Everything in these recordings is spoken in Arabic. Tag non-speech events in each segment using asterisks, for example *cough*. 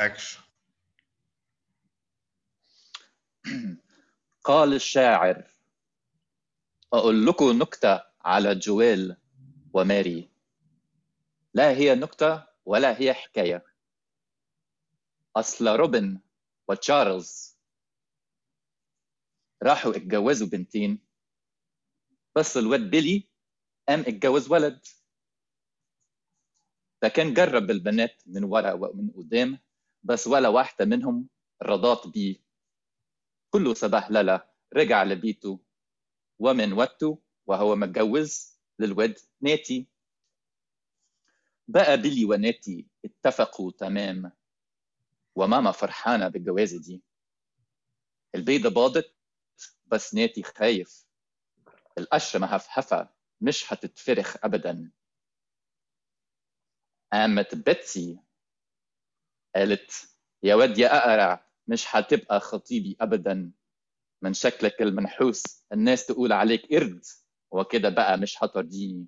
اكشن *clears throat* قال الشاعر أقول لكم نكتة على جويل وماري. لا هي نكتة ولا هي حكاية. أصل روبن وتشارلز راحوا اتجوزوا بنتين. بس الواد بيلي قام اتجوز ولد. فكان جرب البنات من ورا ومن قدام. بس ولا واحدة منهم رضات بيه كله سبهللة رجع لبيته. ومن وقته وهو متجوز للواد ناتي. بقى بيلي وناتي اتفقوا تمام. وماما فرحانة بالجوازة دي. البيضة باضت بس ناتي خايف. القشرة مهفهفة مش هتتفرخ أبدا. قامت بيتسي قالت يا ود يا أقرع مش هتبقى خطيبي أبدا. من شكلك المنحوس الناس تقول عليك قرد وكده بقى مش هترضيني.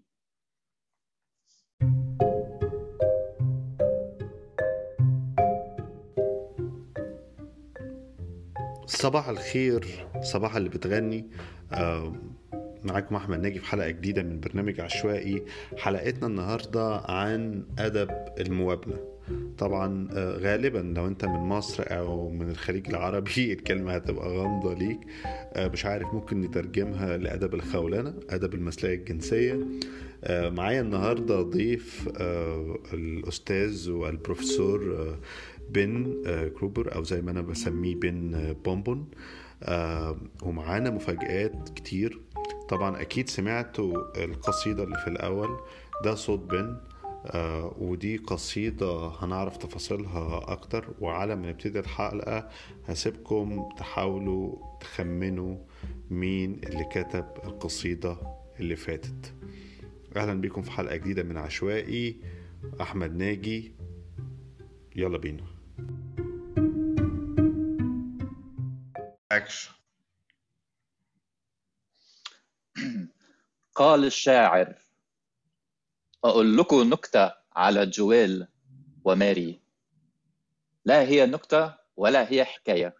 صباح الخير صباح اللي بتغني. معاكم أحمد ناجي في حلقة جديدة من برنامج عشوائي حلقتنا النهارده عن أدب الموابنة. طبعا آه، غالبا لو أنت من مصر أو من الخليج العربي *laughs* الكلمة هتبقى غامضة ليك. آه، مش عارف ممكن نترجمها لأدب الخولنه أدب المثليه الجنسية. آه، معايا النهارده ضيف الأستاذ والبروفيسور بن كروبر أو زي ما أنا بسميه بن بومبون. ومعانا مفاجآت كتير. طبعا أكيد سمعتوا القصيدة اللي في الأول. ده صوت بن. ودي قصيدة هنعرف تفاصيلها أكتر وعلى ما نبتدي الحلقة هسيبكم تحاولوا تخمنوا مين اللي كتب القصيدة اللي فاتت. أهلا بكم في حلقة جديدة من عشوائي. أحمد ناجي يلا بينا. اكشن *clears throat* قال الشاعر أقول لكم نكتة على جويل وماري. لا هي نكتة ولا هي حكاية.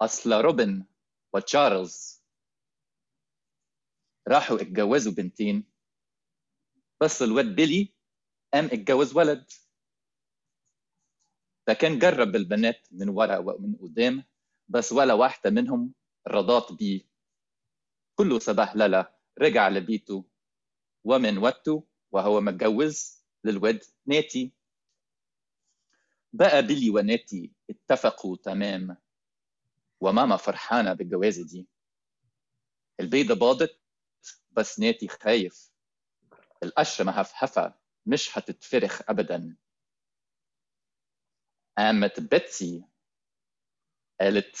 أصل روبن وتشارلز راحوا اتجوزوا بنتين. بس الواد بيلي قام اتجوز ولد. فكان جرب البنات من ورا ومن قدام بس ولا واحدة منهم رضات بيه. كله سبهللة رجع لبيته. ومن وقته وهو متجوز للواد ناتي. بقى بيلي وناتي اتفقوا تمام وماما فرحانة بالجوازة دي. البيضة باضت بس ناتي خايف. القشرة مهفهفة مش هتتفرخ أبدا. قامت بيتسي قالت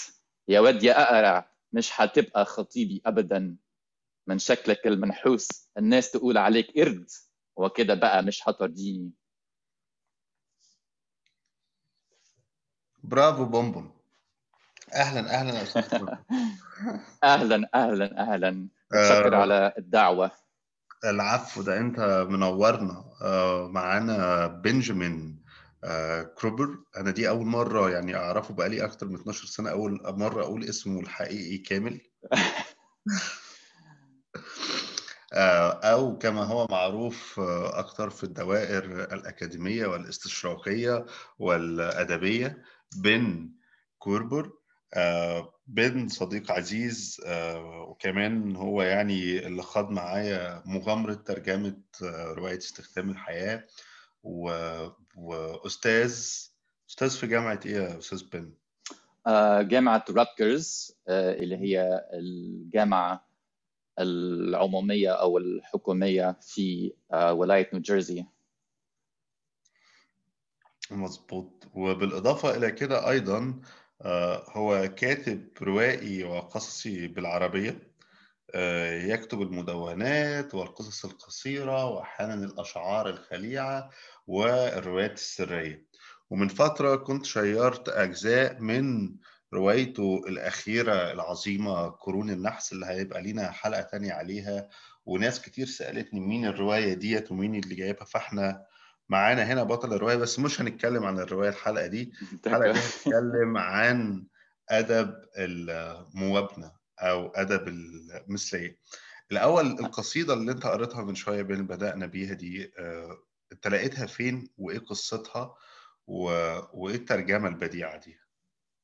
يا ود يا أقرع مش هتبقى خطيبي أبدا. من شكلك المنحوس الناس تقول عليك قرد. وكده بقى مش هترضيني. برافو بومبوم أهلا أهلا يا أستاذ. *laughs* أهلا أهلا أهلا. متشكر آه، على الدعوة. العفو ده أنت منورنا. آه، معانا بنجامين آه، كروبر. أنا دي أول مرة يعني أعرفه بقالي أكتر من 12 سنة. أول مرة أقول اسمه الحقيقي كامل. *laughs* آه، أو كما هو معروف آه، أكتر في الدوائر الأكاديمية والاستشراقية والأدبية بن كوربر آه، بن صديق عزيز وكمان هو يعني اللي خاض معايا مغامرة ترجمة رواية استخدام الحياة. وأستاذ أستاذ في جامعة إيه يا أستاذ بن؟ جامعة راتكرز آه، اللي هي الجامعة العمومية أو الحكومية في آه، ولاية نيوجيرسي مظبوط. وبالإضافة إلى كده أيضا آه، هو كاتب روائي وقصصي بالعربية آه، يكتب المدونات والقصص القصيرة وأحيانا الأشعار الخليعة والروايات السرية. ومن فترة كنت شيرت أجزاء من روايته الأخيرة العظيمة قرون النحس اللي هيبقى لينا حلقة تانية عليها وناس كتير سألتني مين الرواية ديت ومين اللي جايبها فاحنا معانا هنا بطل الرواية بس مش هنتكلم عن الرواية الحلقة دي *laughs* الحلقة دي هنتكلم عن أدب الموابنة أو أدب المثلية. الأول القصيدة اللي أنت قريتها من شوية بين بدأنا بيها دي آه، أنت لقيتها فين وإيه قصتها و... وإيه الترجمة البديعة دي؟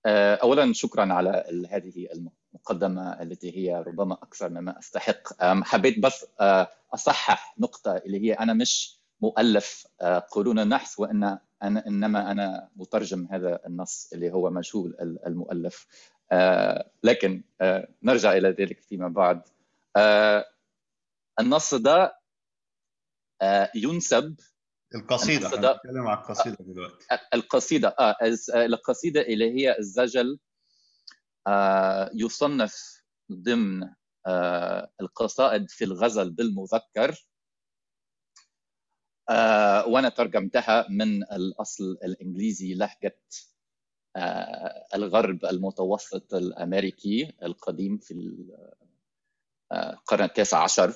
اولا شكرا على هذه المقدمة التي هي ربما أكثر مما أستحق. حبيت بس آه، أصحح نقطة اللي هي أنا مش مؤلف قرون النحس وإن أنا إنما أنا مترجم هذا النص اللي هو مجهول المؤلف. لكن نرجع إلى ذلك فيما بعد. النص ده ينسب القصيدة هنتكلم على القصيدة دلوقتي. القصيدة آه القصيدة اللي هي الزجل آه يصنف ضمن آه القصائد في الغزل بالمذكر آه وأنا ترجمتها من الأصل الإنجليزي لهجة آه الغرب المتوسط الأمريكي القديم في القرن التاسع عشر.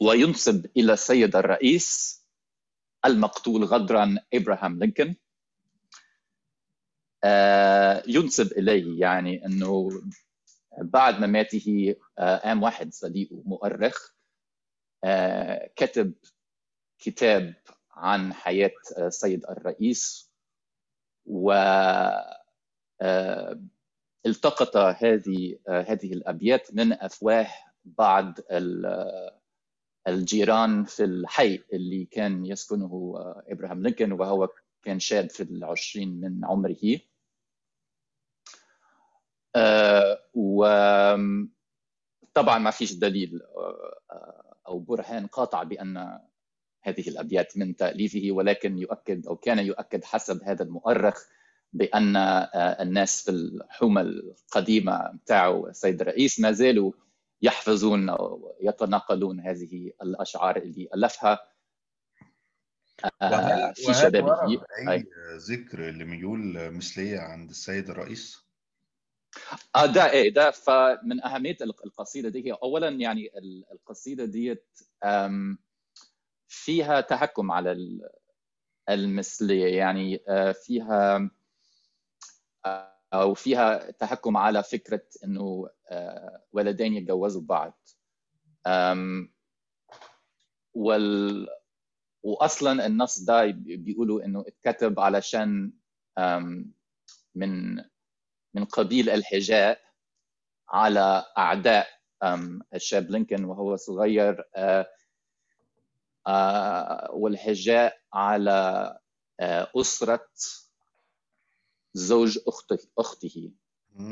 وينسب إلى السيد الرئيس المقتول غدرا إبراهام لينكولن. آه، ينسب إليه يعني إنه بعد مماته آه، قام واحد صديقه مؤرخ آه، كتب كتاب عن حياة السيد الرئيس و التقط هذه هذه الأبيات من أفواه بعض الجيران في الحي اللي كان يسكنه ابراهام لينكولن وهو كان شاب في العشرين من عمره. آه، وطبعا ما فيش دليل آه، أو برهان قاطع بأن هذه الأبيات من تأليفه ولكن يؤكد أو كان يؤكد حسب هذا المؤرخ بأن آه، الناس في الحومه القديمة بتاعه السيد الرئيس ما زالوا يحفظون أو يتناقلون هذه الأشعار اللي ألفها. آه، في شبابه. أي. ذكر لميول مثلية عند السيد الرئيس؟ آه ده إيه ده فمن أهمية القصيدة دي. هي اولا يعني القصيدة ديت فيها تحكم على المثلية. يعني آه، فيها أو فيها تحكم على فكرة إنه آه، ولدين يتجوزوا بعض. وال واصلا النص ده بيقولوا إنه اتكتب علشان من من قبيل الحجاء على أعداء الشاب لينكولن وهو صغير آه، آه، والحجاء على أسرة زوج أخته, أخته.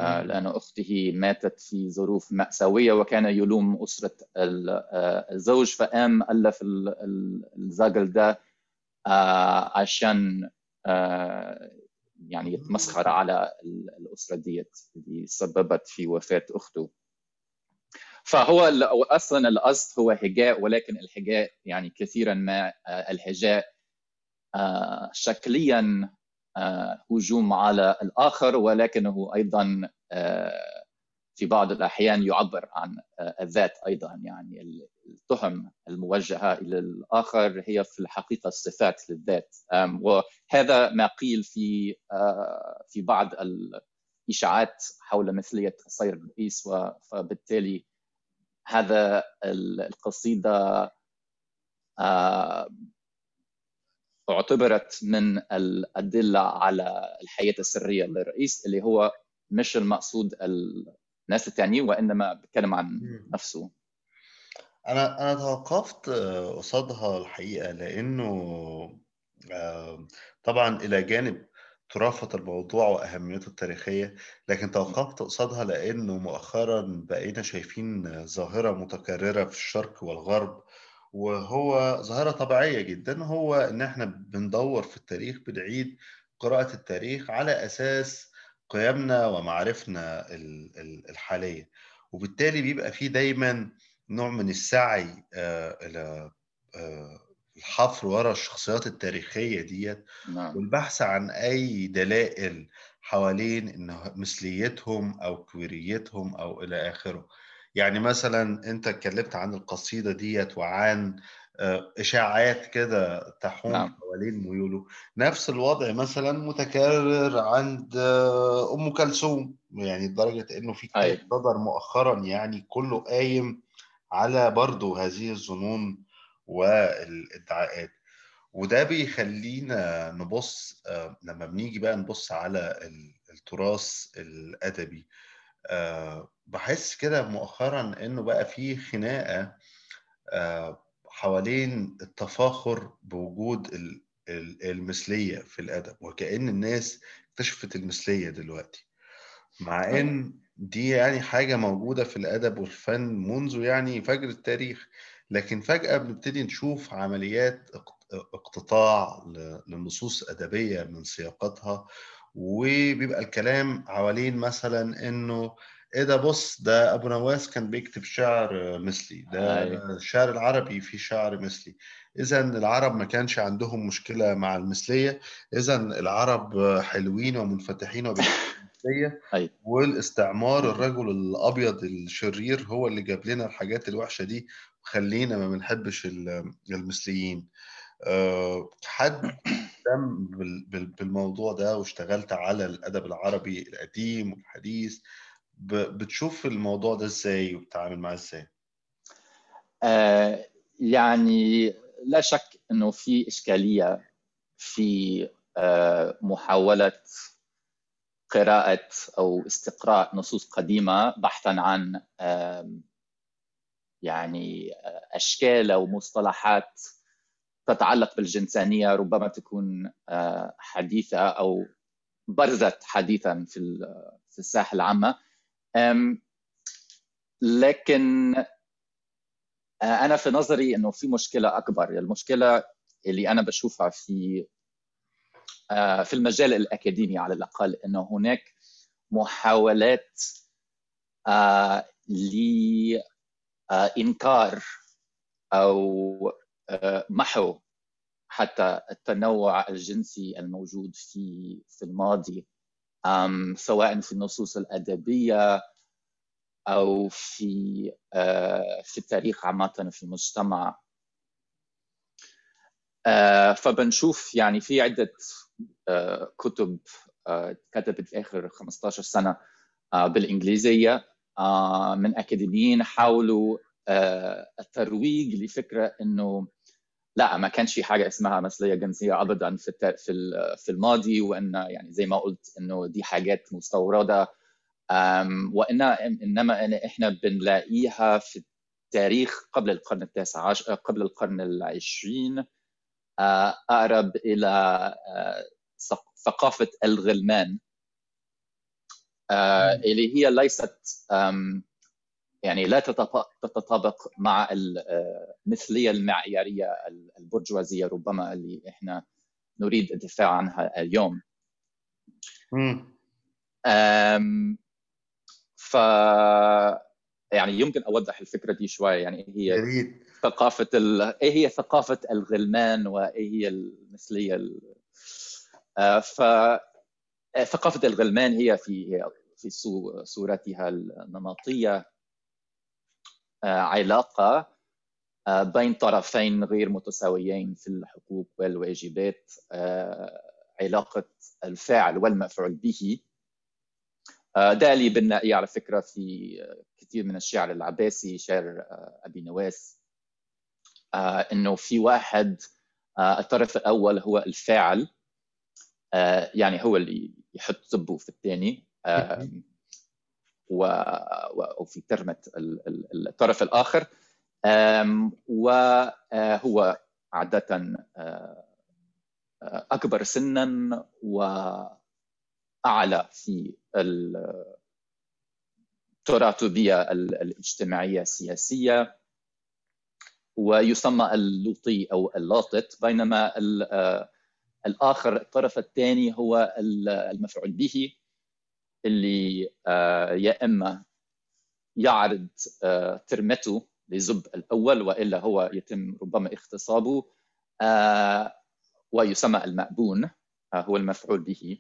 آه، لأن أخته ماتت في ظروف مأساوية وكان يلوم أسرة آه، الزوج. فقام ألف الزاجل ده آه، عشان يعني يتمسخر على الأسرة ديت اللي سببت في وفاة أخته. فهو أصلا القصد هو هجاء ولكن الهجاء يعني كثيرا ما الهجاء شكليا آه، هجوم على الآخر ولكنه أيضا آه، في بعض الأحيان يعبر عن آه، الذات أيضا يعني التهم الموجهة إلى الآخر هي في الحقيقة صفات للذات. وهذا ما قيل في في بعض الإشاعات حول مثلية السير الرئيس فبالتالي هذا القصيدة اعتبرت من الأدلة على الحياة السرية للرئيس اللي هو مش المقصود الناس التانيين وإنما بيتكلم عن نفسه. أنا أنا توقفت قصادها الحقيقة لأنه آه، طبعا إلى جانب ترافة الموضوع وأهميته التاريخية لكن توقفت قصادها لأنه مؤخرا بقينا شايفين ظاهرة متكررة في الشرق والغرب وهو ظاهرة طبيعية جدا هو إن إحنا بندور في التاريخ بنعيد قراءة التاريخ على أساس قيمنا ومعارفنا الحالية. وبالتالي بيبقى في دايما نوع من السعي آه، إلى آه، الحفر ورا الشخصيات التاريخية ديت. نعم. والبحث عن أي دلائل حوالين إن مثليتهم أو كويريتهم أو إلى آخره. يعني مثلا أنت اتكلمت عن القصيدة ديت وعن إشاعات كده تحوم نعم. حوالين ميوله نفس الوضع مثلا متكرر عند أم كلثوم يعني لدرجة إنه في كتاب صدر مؤخرا يعني كله قايم على برضه هذه الظنون والإدعاءات وده بيخلينا نبص لما بنيجي بقى نبص على التراث الأدبي بحس كده مؤخرا إنه بقى في خناقة حوالين التفاخر بوجود المثلية في الأدب وكأن الناس اكتشفت المثلية دلوقتي. مع إن دي يعني حاجة موجودة في الأدب والفن منذ يعني فجر التاريخ لكن فجأة بنبتدي نشوف عمليات اقتطاع لنصوص أدبية من سياقاتها وبيبقى الكلام حوالين مثلا إنه إيه ده بص ده أبو نواس كان بيكتب شعر مثلي ده الشعر العربي فيه شعر مثلي. اذا العرب ما كانش عندهم مشكلة مع المثلية. اذا العرب حلوين ومنفتحين وبيكتبوا *laughs* والاستعمار الرجل الأبيض الشرير هو اللي جاب لنا الحاجات الوحشة دي وخلينا ما بنحبش المثليين. حد مهتم بالموضوع ده واشتغلت على الأدب العربي القديم والحديث بتشوف الموضوع ده إزاي وبتتعامل معاه إزاي؟ آه يعني لا شك إنه في إشكالية في آه محاولة قراءة أو استقراء نصوص قديمة بحثا عن آه يعني أشكال أو مصطلحات تتعلق بالجنسانية ربما تكون حديثة أو برزت حديثا في في الساحة العامة. لكن أنا في نظري إنه في مشكلة أكبر. المشكلة اللي أنا بشوفها في في المجال الأكاديمي على الأقل إنه هناك محاولات لانكار أو محو حتى التنوع الجنسي الموجود في في الماضي. سواء في النصوص الأدبية أو في في التاريخ عامة في المجتمع. فبنشوف يعني في عدة كتب كتبت آخر 15 سنة بالإنجليزية. من أكاديميين حاولوا الترويج لفكرة إنه لا ما كانش في حاجة اسمها مثليه جنسية ابدا في في في الماضي وإن يعني زي ما قلت إنه دي حاجات مستوردة. وان إنما إحنا بنلاقيها في التاريخ قبل القرن التاسع عشر قبل القرن العشرين. أقرب إلى ثقافة الغلمان. اللي هي ليست يعني لا تتطابق مع المثليه المعيارية البرجوازية ربما اللي إحنا نريد الدفاع عنها اليوم. أم ف يعني يمكن أوضح الفكرة دي شوية. يعني هي ثقافة ال... إيه هي ثقافة الغلمان وإيه هي المثلية ال... ف ثقافة الغلمان هي في في صورتها النمطية. علاقة بين طرفين غير متساويين في الحقوق والواجبات علاقة الفاعل والمفعول به. ده اللي بنلاقيه على فكرة في كثير من الشعر العباسي شعر أبي نواس. إنه في واحد الطرف الأول هو الفاعل يعني هو اللي يحط سبه في الثاني. وفي ترمة الطرف الآخر. وهو عادة أكبر سنا وأعلى في التراتبية الاجتماعية السياسية. ويسمى اللوطي أو اللاطط بينما الآخر الطرف الثاني هو المفعول به. اللي يا إما يعرض ترمته لزب الأول وإلا هو يتم ربما اغتصابه ويسمى المأبون هو المفعول به.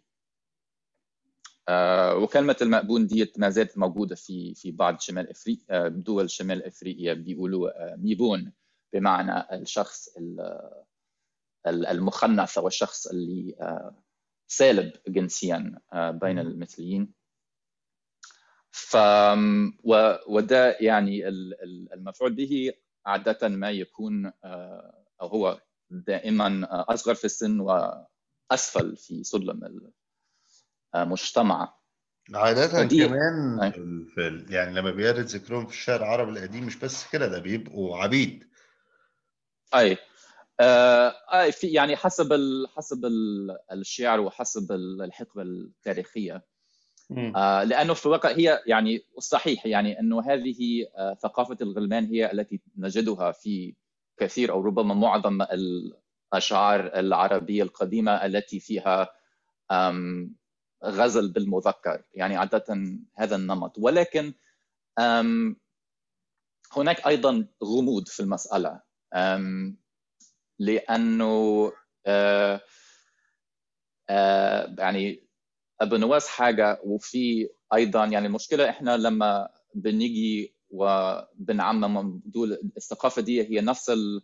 وكلمة المأبون دي ما زالت موجودة في في بعض شمال افريقيا دول شمال أفريقيا بيقولوا ميبون بمعنى الشخص المخنث أو الشخص اللي سالب جنسيا بين المثليين. ف وده يعني المفعول به عادة ما يكون أو هو دائما أصغر في السن وأسفل في سلم المجتمع عادة كمان في يعني لما بيرد ذكرهم في الشعر العربي القديم مش بس كده ده بيبقوا عبيد. أي. آه في يعني حسب ال حسب ال الشعر وحسب الحقبة التاريخية. آه لأنه في الواقع هي يعني صحيح يعني أنه هذه آه ثقافة الغلمان هي التي نجدها في كثير أو ربما معظم الأشعار العربية القديمة التي فيها غزل بالمذكر. يعني عادة هذا النمط. ولكن هناك أيضا غموض في المسألة. لأنه آه آه يعني أبو نواس حاجة وفي أيضا يعني المشكلة إحنا لما بنيجي وبنعمم دول الثقافة دي هي نفس ال...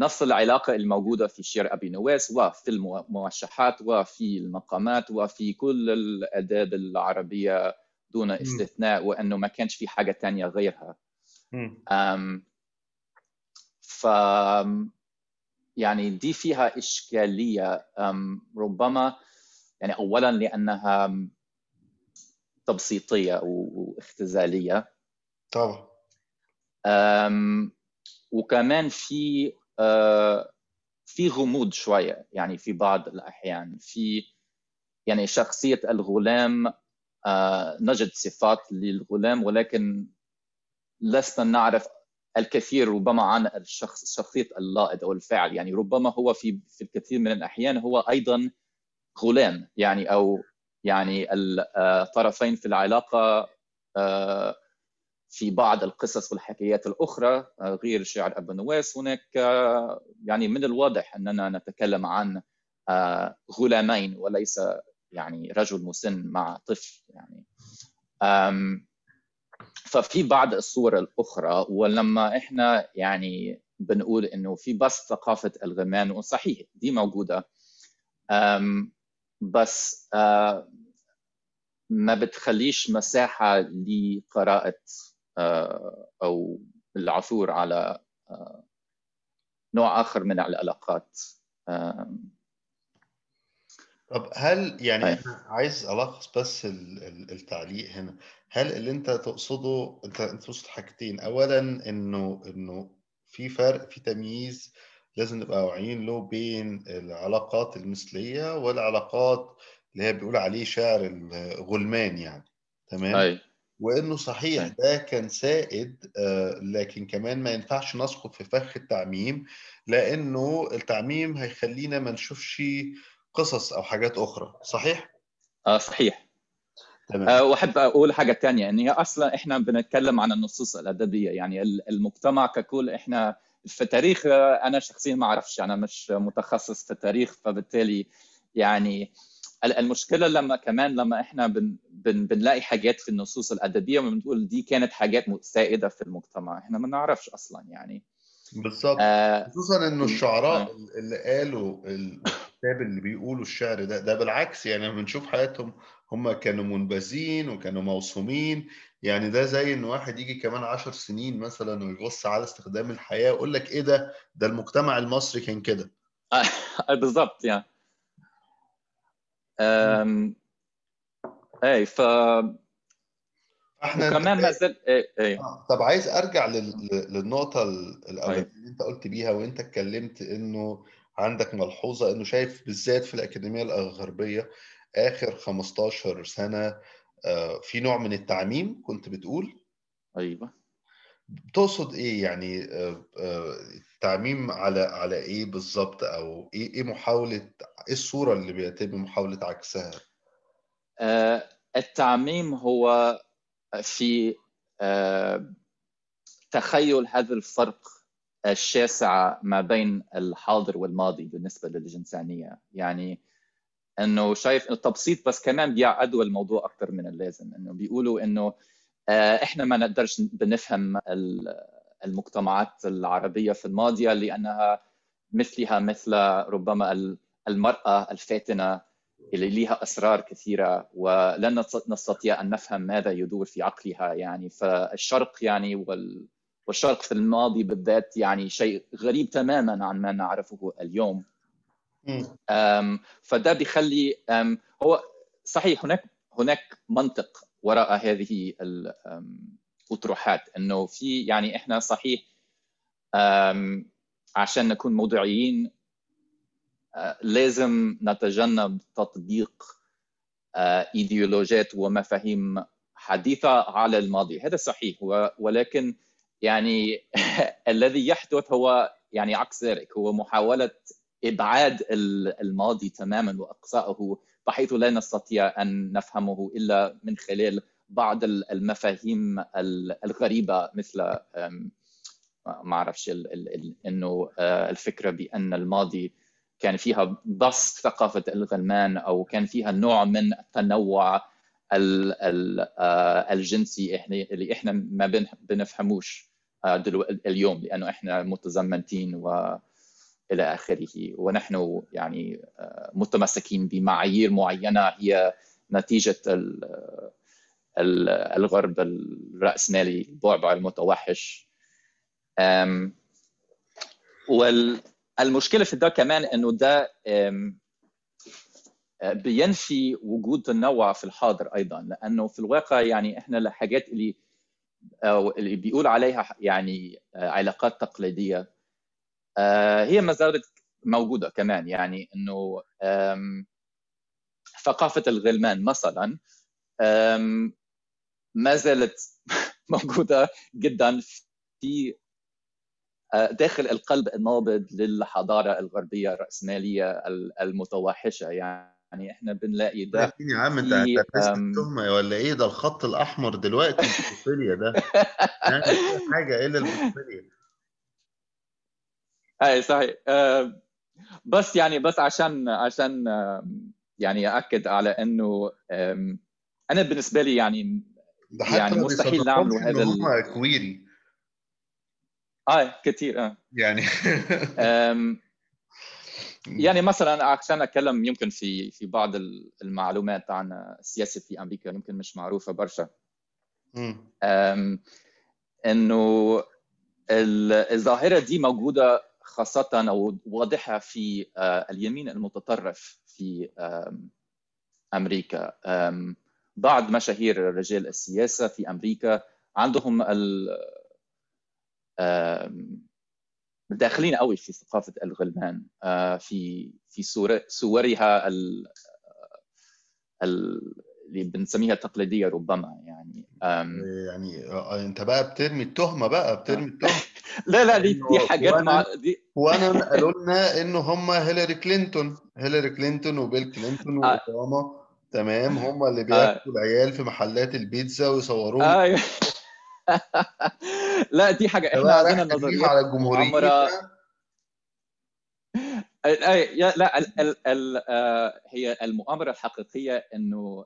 نفس العلاقة الموجودة في شعر أبي نواس وفي الموشحات وفي المقامات وفي كل الأداب العربية دون استثناء وإنه ما كانش في حاجة تانية غيرها. أم ف يعني دي فيها إشكالية ربما يعني أولا لأنها تبسيطية واختزالية. طبعا. وكمان في في غموض شوية يعني في بعض الأحيان. في يعني شخصية الغلام نجد صفات للغلام ولكن لسنا نعرف الكثير ربما عن الشخص شخصية اللائد أو الفاعل. يعني ربما هو في في الكثير من الأحيان هو أيضا غلام. يعني أو يعني الطرفين في العلاقة في بعض القصص والحكايات الأخرى غير شعر أبو نواس. هناك يعني من الواضح أننا نتكلم عن غلامين وليس يعني رجل مسن مع طفل. يعني ففي بعض الصور الأخرى ولما إحنا يعني بنقول إنه في بس ثقافة الغمان وصحيح دي موجودة بس ما بتخليش مساحة لقراءة أو العثور على نوع آخر من العلاقات طب هل يعني أنا عايز ألخص بس التعليق هنا. هل اللي أنت تقصده أنت أنت تقصد حاجتين. اولا إنه إنه في فرق في تمييز لازم نبقى واعيين له بين العلاقات المثلية والعلاقات اللي هي بيقول عليه شعر الغلمان يعني. تمام؟ أي. وإنه صحيح أي. ده كان سائد لكن كمان ما ينفعش نسقط في فخ التعميم لأنه التعميم هيخلينا ما نشوفش قصص أو حاجات أخرى صحيح؟ آه صحيح. تمام. أه وأحب أقول حاجة ثانية إن هي أصلا إحنا بنتكلم عن النصوص الأدبية. يعني المجتمع ككل إحنا في التاريخ أنا شخصيا ما أعرفش أنا مش متخصص في التاريخ فبالتالي يعني المشكلة لما كمان لما إحنا بن بن بنلاقي حاجات في النصوص الأدبية وبنقول دي كانت حاجات سائدة في المجتمع. إحنا ما نعرفش أصلا يعني. بالظبط آه خصوصا إنه الشعراء اللي قالوا الكتاب اللي بيقولوا الشعر ده ده بالعكس يعني لما بنشوف حياتهم هم كانوا منبذين وكانوا موصومين يعني ده زي إن واحد يجي كمان عشر سنين مثلا ويبص على استخدام الحياة ويقول لك إيه ده؟ ده المجتمع المصري كان كده. *laughs* بالظبط يعني. أم... اي ف إحنا وكمان ما زال اي اي آه. طب عايز أرجع لل... للنقطة الأولانية اللي أنت قلت بيها وأنت اتكلمت إنه عندك ملحوظة إنه شايف بالذات في الأكاديمية الغربية آخر 15 سنة في نوع من التعميم كنت بتقول؟ أيوه. تقصد إيه يعني التعميم على على إيه بالظبط؟ أو إيه إيه محاولة إيه الصورة اللي بيتم محاولة عكسها؟ آه التعميم هو في آه تخيل هذا الفرق الشاسع ما بين الحاضر والماضي بالنسبة للجنسانية. يعني إنه شايف التبسيط بس كمان بيعقدوا الموضوع أكثر من اللازم. إنه بيقولوا إنه إحنا ما نقدرش بنفهم المجتمعات العربية في الماضيه لأنها مثلها مثل ربما المرأة الفاتنة اللي لها أسرار كثيرة ولن نستطيع أن نفهم ماذا يدور في عقلها. يعني فالشرق يعني والشرق في الماضي بالذات يعني شيء غريب تماما عن ما نعرفه اليوم. فده بيخلي هو صحيح هناك هناك منطق وراء هذه الاطروحات إنه في يعني إحنا صحيح عشان نكون موضوعيين لازم نتجنب تطبيق إيديولوجيات ومفاهيم حديثة على الماضي. هذا صحيح ولكن يعني *laughs* الذي يحدث هو يعني عكس ذلك هو محاولة إبعاد الماضي تماما وإقصائه بحيث لا نستطيع أن نفهمه إلا من خلال بعض المفاهيم الغريبة مثل ما أعرفش إنه الفكرة بأن الماضي كان فيها بسط ثقافة الغلمان أو كان فيها نوع من التنوع الجنسي اللي إحنا ما بنفهموش اليوم لأنه إحنا متزمتين و إلى آخره. ونحن يعني متمسكين بمعايير معينة. هي نتيجة الغرب الرأسمالي البعبع المتوحش. والمشكلة في ده كمان إنه ده بينفي وجود تنوع في الحاضر أيضا لأنه في الواقع يعني إحنا الحاجات اللي أو اللي بيقول عليها يعني علاقات تقليدية هي ما زالت موجودة كمان. يعني إنه ثقافة الغلمان مثلا ما زالت *laughs* موجودة جدا في داخل القلب النابض للحضارة الغربية الرأسمالية المتوحشة. يعني إحنا بنلاقي ده يا عم أنت التهمة ولا إيه؟ ده الخط الأحمر دلوقتي البوسفيليا ده. *laughs* يعني حاجة الا البوسفيليا أي صحيح. بس يعني بس عشان عشان يعني اكد على إنه أنا بالنسبة لي يعني يعني مستحيل نعمل هذا هم كويري. آه كثير آه. يعني *laughs* يعني مثلا عشان أتكلم يمكن في في بعض المعلومات عن السياسة في أمريكا يمكن مش معروفة برشا. إنه الظاهرة دي موجودة خاصة أو واضحة في اليمين المتطرف في أمريكا. بعض مشاهير رجال السياسة في أمريكا عندهم داخلين قوي في ثقافة الغلمان في في صورها اللي بنسميها تقليديه ربما يعني يعني انت بقى بترمي التهمة بقى بترمي التهمة. *laughs* لا لا دي دي حاجات مع دي وأنا *laughs* قالوا لنا إنه هم هيلاري كلينتون هيلاري كلينتون وبيل كلينتون وأوباما تمام هم اللي بياكلوا العيال في محلات البيتزا ويصوروهم. *laughs* لا دي حاجة إحنا عندنا نظريه على الجمهوريه لا ال ال ال هي المؤامرة الحقيقية إنه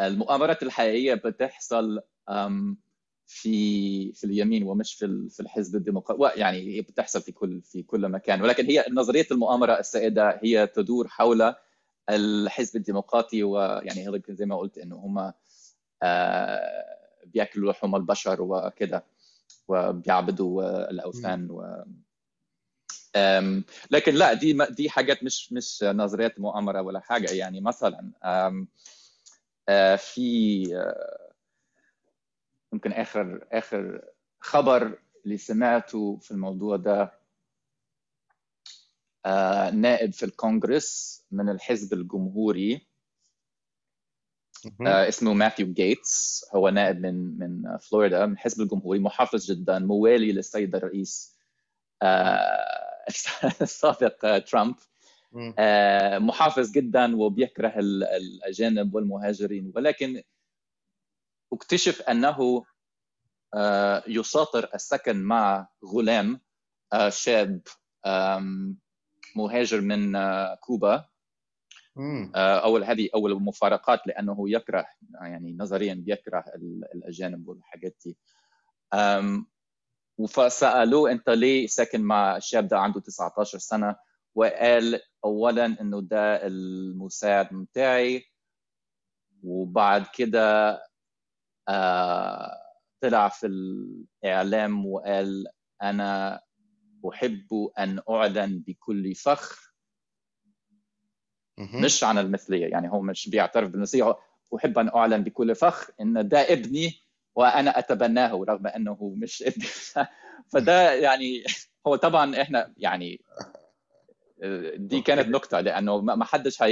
المؤامرات الحقيقية بتحصل في في اليمين ومش في في الحزب الديمقراطي يعني بتحصل في كل في كل مكان. ولكن هي نظرية المؤامرة السائدة هي تدور حول الحزب الديمقراطي ويعني زي ما قلت إنه هم بياكلوا لحوم البشر وكده وبيعبدوا الأوثان و. لكن لا دي دي حاجات مش مش نظريات مؤامرة ولا حاجة. يعني مثلا في يمكن آخر آخر خبر اللي سمعته في الموضوع ده نائب في الكونغرس من الحزب الجمهوري اسمه ماثيو جيتس. هو نائب من من فلوريدا من الحزب الجمهوري محافظ جدا موالي للسيد الرئيس *laughs* السابق ترامب. محافظ جدا وبيكره الأجانب والمهاجرين. ولكن اكتشف أنه يساطر السكن مع غلام شاب مهاجر من كوبا. أول هذه أول المفارقات لأنه يكره يعني نظريا بيكره الأجانب والحاجات دي. فسالوه أنت ليه ساكن مع الشاب ده عنده 19 سنة؟ وقال اولا إنه ده المساعد بتاعي وبعد كده آه طلع في الإعلام وقال أنا أحب أن أعلن بكل فخر مش عن المثلية. يعني هو مش بيعترف بالمثلية. أحب أن أعلن بكل فخر إن ده ابني وأنا أتبناه رغم أنه مش *laughs* ابني. فده يعني هو طبعا إحنا يعني دي كانت نكتة لأنه ما حدش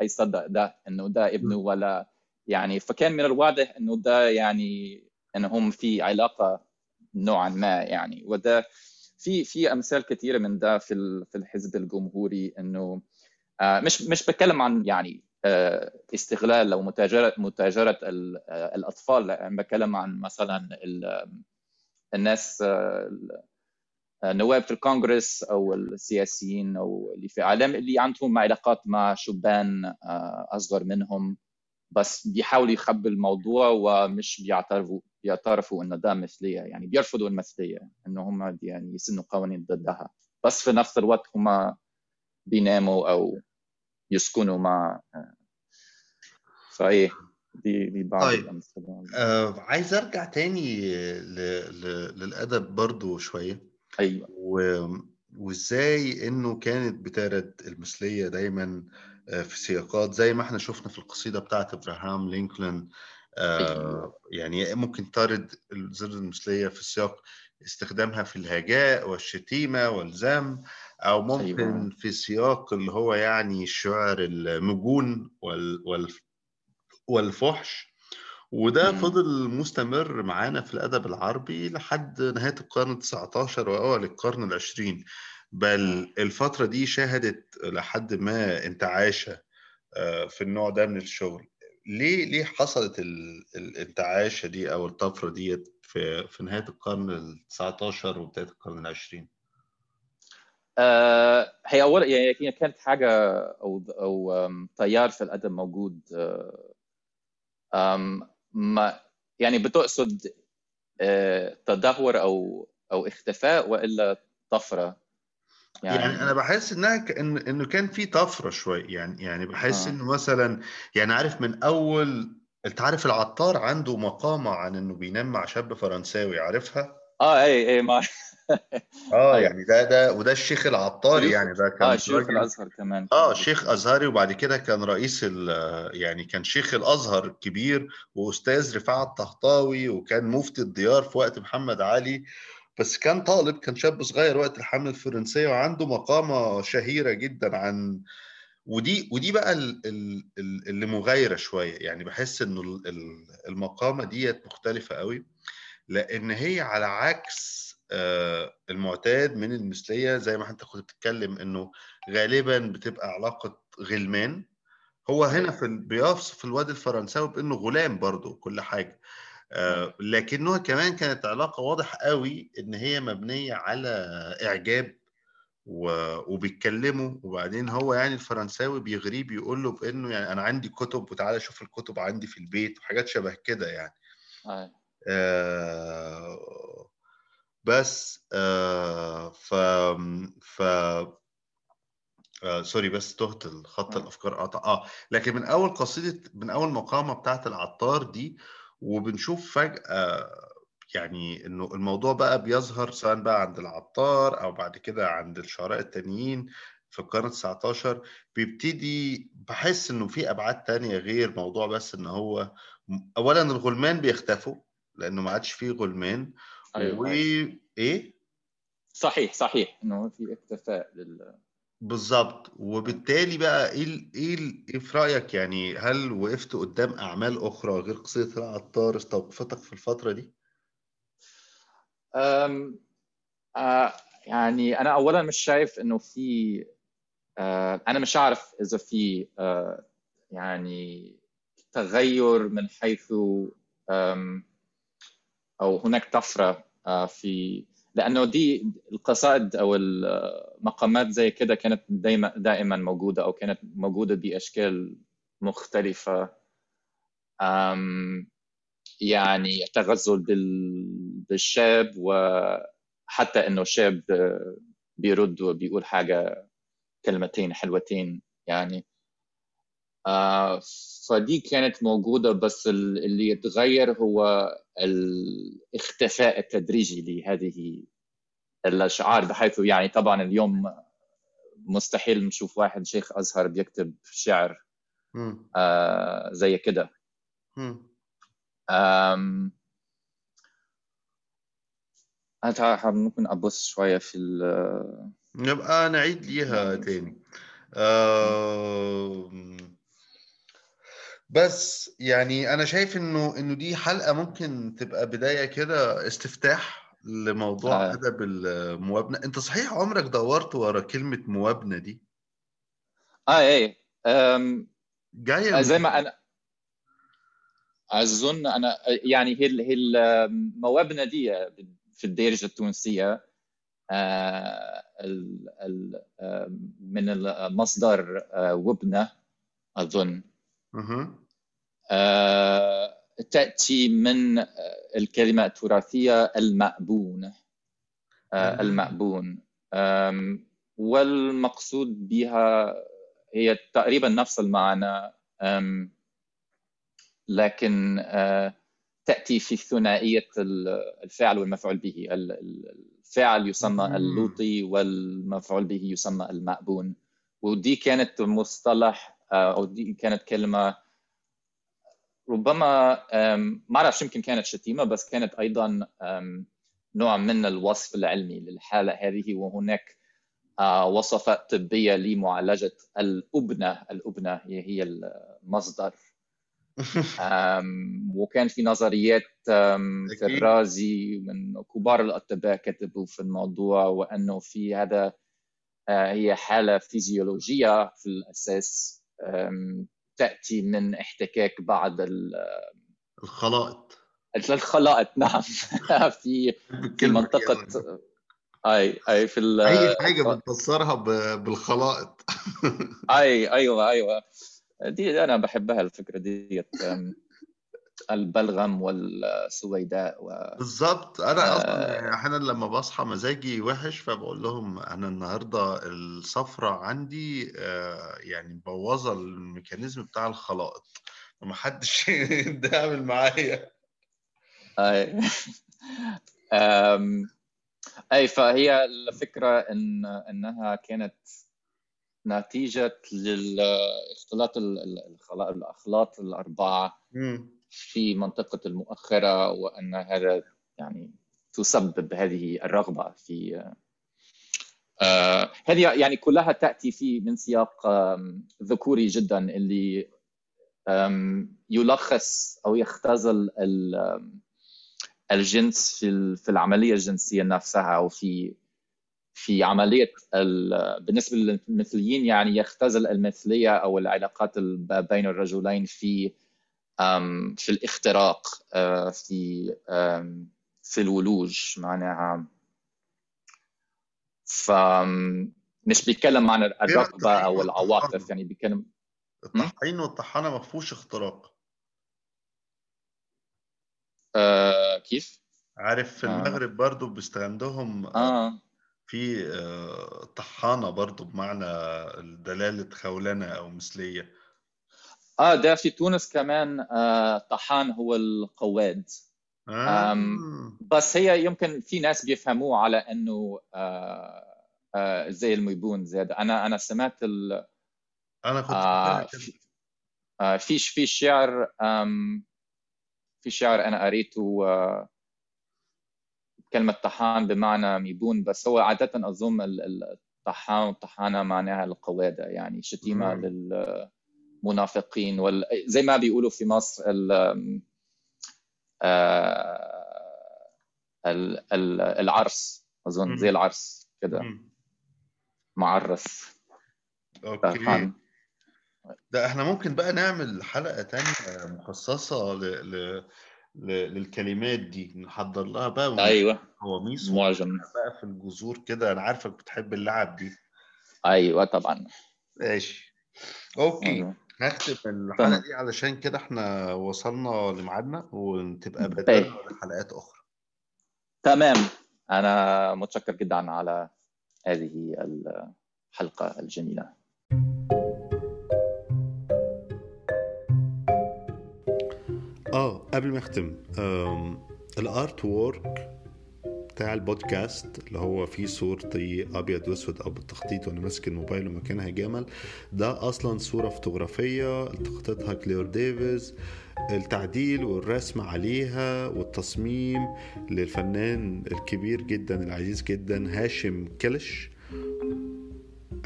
هيصدق ده إنه ده ابنه ولا يعني. فكان من الواضح إنه ده يعني انهم في علاقة نوعا ما يعني. وده في في أمثال كثيره من ده في في الحزب الجمهوري إنه مش مش بتكلم عن يعني استغلال أو متاجرة متاجرة الأطفال يعني بتكلم عن مثلا الناس نواب في الكونغرس أو السياسيين أو اللي في عالم اللي عندهم علاقات مع شبان أصغر منهم بس بيحاولوا يخبوا الموضوع ومش بيعترفوا بيعترفوا إن ده مثلية يعني بيرفضوا المثلية انه هم يعني يسنوا قوانين ضدها بس في نفس الوقت هم بيناموا أو يسكنوا مع فإيه دي دي بعض طيب. الأمثلة. آه عايز أرجع تاني ل... ل... للأدب برضو شوية. أيوه. و... وإزاي إنه كانت بتارد المثلية دايما في سياقات زي ما إحنا شفنا في القصيدة بتاعت إبراهام لينكولن آه يعني ممكن ترد الزر المثلية في سياق استخدامها في الهجاء والشتيمة والذم أو ممكن أيوة. في سياق اللي هو يعني الشعر المجون وال... وال... والفحش. وده فضل مستمر معانا في الأدب العربي لحد نهاية القرن ال19 واوائل القرن العشرين. بل الفترة دي شهدت لحد ما انتعاشة في النوع ده من الشغل. ليه ليه حصلت الانتعاشة دي أو الطفرة دي في في نهاية القرن ال19 وبداية القرن العشرين؟ آه هي اول يعني كانت حاجة أو أو تيار في الأدب موجود آه ما يعني بتقصد آه تدهور أو أو اختفاء وإلا طفرة يعني, يعني أنا بحس إنها كأن إنه كان في طفرة شوية يعني يعني بحس آه. إنه مثلا يعني عارف من أول أنت عارف العطار عنده مقامة عن إنه بينام مع شاب فرنساوي عارفها آه اي اي ما *laughs* آه *laughs* يعني ده ده وده الشيخ العطاري يعني ده كان آه شيخ الأزهر كمان. آه شيخ أزهري وبعد كده كان رئيس يعني كان شيخ الأزهر الكبير وأستاذ رفاعة الطهطاوي وكان مفتي الديار في وقت محمد علي. بس كان طالب كان شاب صغير وقت الحملة الفرنسية وعنده مقامة شهيرة جدا عن ودي ودي بقى اللي مغايرة شوية. يعني بحس إنه المقامة ديت مختلفة قوي لأن هي على عكس المعتاد من المثلية زي ما انت كنت بتتكلم إنه غالبا بتبقى علاقة غلمان. هو هنا في بيوصف الواد الفرنساوي بإنه غلام برضه كل حاجة. لكنها كمان كانت علاقة واضح قوي إن هي مبنية على إعجاب وبيتكلموا. وبعدين هو يعني الفرنساوي بيغريه بيقول له بإنه يعني أنا عندي كتب وتعالى شوف الكتب عندي في البيت وحاجات شبه كده يعني. آه بس آه ف ف آه سوري بس تهت الخط الأفكار قطع. آه لكن من أول قصيدة من أول مقامه بتاعت العطار دي وبنشوف فجأة يعني إنه الموضوع بقى بيظهر سواء بقى عند العطار أو بعد كده عند الشعراء التانيين في القرن 19 بيبتدي بحس إنه في أبعاد تانية غير موضوع بس إن هو اولا الغلمان بيختفوا لأنه ما عادش فيه غلمان أيوة و إيه؟ صحيح صحيح إنه في اختفاء لل بالظبط وبالتالي بقى إيه إيه إيه في رأيك يعني؟ هل وقفت قدام أعمال أخرى غير قصيدة العطار استوقفتك في الفترة دي؟ أم آه يعني أنا اولا مش شايف إنه في آه أنا مش عارف إذا في آه يعني تغير من حيث أو هناك طفرة في لأنه دي القصائد أو المقامات زي كده كانت دايما دائما موجودة أو كانت موجودة بأشكال مختلفة. يعني التغزل بالشاب وحتى إنه شاب بيرد وبيقول حاجة كلمتين حلوتين يعني. آه فدي كانت موجودة بس اللي يتغير هو الاختفاء التدريجي لهذه الأشعار بحيث يعني طبعا اليوم مستحيل نشوف واحد شيخ أزهر بيكتب شعر آه زي كده. ممكن أبص شوية في نبقى نعيد ليها تاني. آه بس يعني أنا شايف إنه إنه دي حلقة ممكن تبقى بداية كده استفتاح لموضوع آه. أدب الموابنة. أنت صحيح عمرك دورت ورا كلمة موابنة دي؟ آه إيه. جاية زي ما أنا أظن أنا يعني هي هي الموابنه دي في الدارجة التونسية آه، من المصدر آه، وبنة أظن. آه، تأتي من آه، الكلمة التراثية المأبون. آه، المأبون. والمقصود بها هي تقريبا نفس المعنى. لكن تأتي في ثنائية الفعل والمفعول به. الفعل يسمى اللوطي والمفعول به يسمى المأبون. ودي كانت مصطلح أو دي كانت كلمة ربما ما أعرف يمكن كانت شتيمة بس كانت أيضا نوع من الوصف العلمي للحالة هذه وهناك آه، وصفات طبية لمعالجة الأبنة. الأبنة هي المصدر. *laughs* وكان في نظريات في الرازي من كبار الأطباء كتبوا في الموضوع وأنه في هذا آه، هي حالة فيزيولوجية في الأساس. تأتي من احتكاك بعض الخلائط. الخلائط نعم. *laughs* في في منطقه أي أي في أي حاجة بتفسرها بالخلائط. *laughs* أي أيوه أيوه. دي أنا بحبها الفكرة ديت. البلغم والسويداء و... بالظبط. أنا أصلا يعني أحيانا لما بصحى مزاجي وحش فبقول لهم أنا النهارده الصفرة عندي آه، يعني مبوظة الميكانيزم بتاع الخلائط. فمحدش *laughs* يتعامل معايا. أي. *laughs* أي فهي الفكرة إن إنها كانت نتيجة للاختلاط الأخلاط الأربعة. في منطقة المؤخرة وأن هذا يعني تسبب هذه الرغبة في آه هذه يعني كلها تأتي في من سياق ذكوري جدا اللي يلخص أو يختزل الجنس في في العملية الجنسية نفسها أو في في عملية بالنسبة للمثليين يعني يختزل المثلية أو العلاقات بين الرجلين في في الاختراق آه، في في الولوج معناها ف مش بيتكلم عن الرغبه أو العواطف يعني بيتكلم الطحين والطحانة ما فيهوش اختراق آه كيف؟ عارف في آه. المغرب برضو بيستخدمهم آه. في آه طحانة برضو بمعنى دلاله خولنه أو مثلية آه ده في تونس كمان آه طحان هو القواد. آه. بس هي يمكن في ناس بيفهموه على إنه آه آه زي الميبون زيادة. أنا أنا سمعت ال أنا كنت آه في آه في في شعر في شعر أنا قريته آه كلمة طحان بمعنى ميبون بس هو عادة أظن الطحان والطحانة معناها القوادة يعني شتيمة لل منافقين وال... زي ما بيقولوا في مصر ال... آه... ال... ال... العرس أظن زي العرس كده. معرس. أوكي. ده إحنا ممكن بقى نعمل حلقة تانية مخصصة ل... ل... للكلمات دي نحضر لها بقى أيوه. قواميس معجم بقى في الجذور كده. أنا عارفك بتحب اللعب دي. أيوه طبعا. ماشي. okay. أيوة. هختم الحلقة. دي علشان كده إحنا وصلنا لميعادنا وتبقى طيب. بدلنا لحلقات أخرى تمام أنا متشكر جدا على هذه الحلقة الجميلة آه قبل ما أختم ال artwork بتاع البودكاست اللي هو فيه صورتي أبيض وأسود أو بالتخطيط وأنا ماسك الموبايل ومكانها جمل. ده أصلا صورة فوتوغرافية التقطتها كلير ديفيز. التعديل والرسم عليها والتصميم للفنان الكبير جدا العزيز جدا هاشم كلش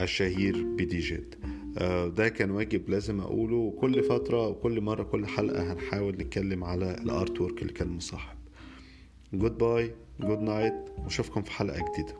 الشهير بدي جيد آه، ده كان واجب لازم أقوله. وكل فترة وكل مرة كل حلقة هنحاول نتكلم على ال artwork اللي كان مصاحب. goodbye good night واشوفكم في حلقة جديدة.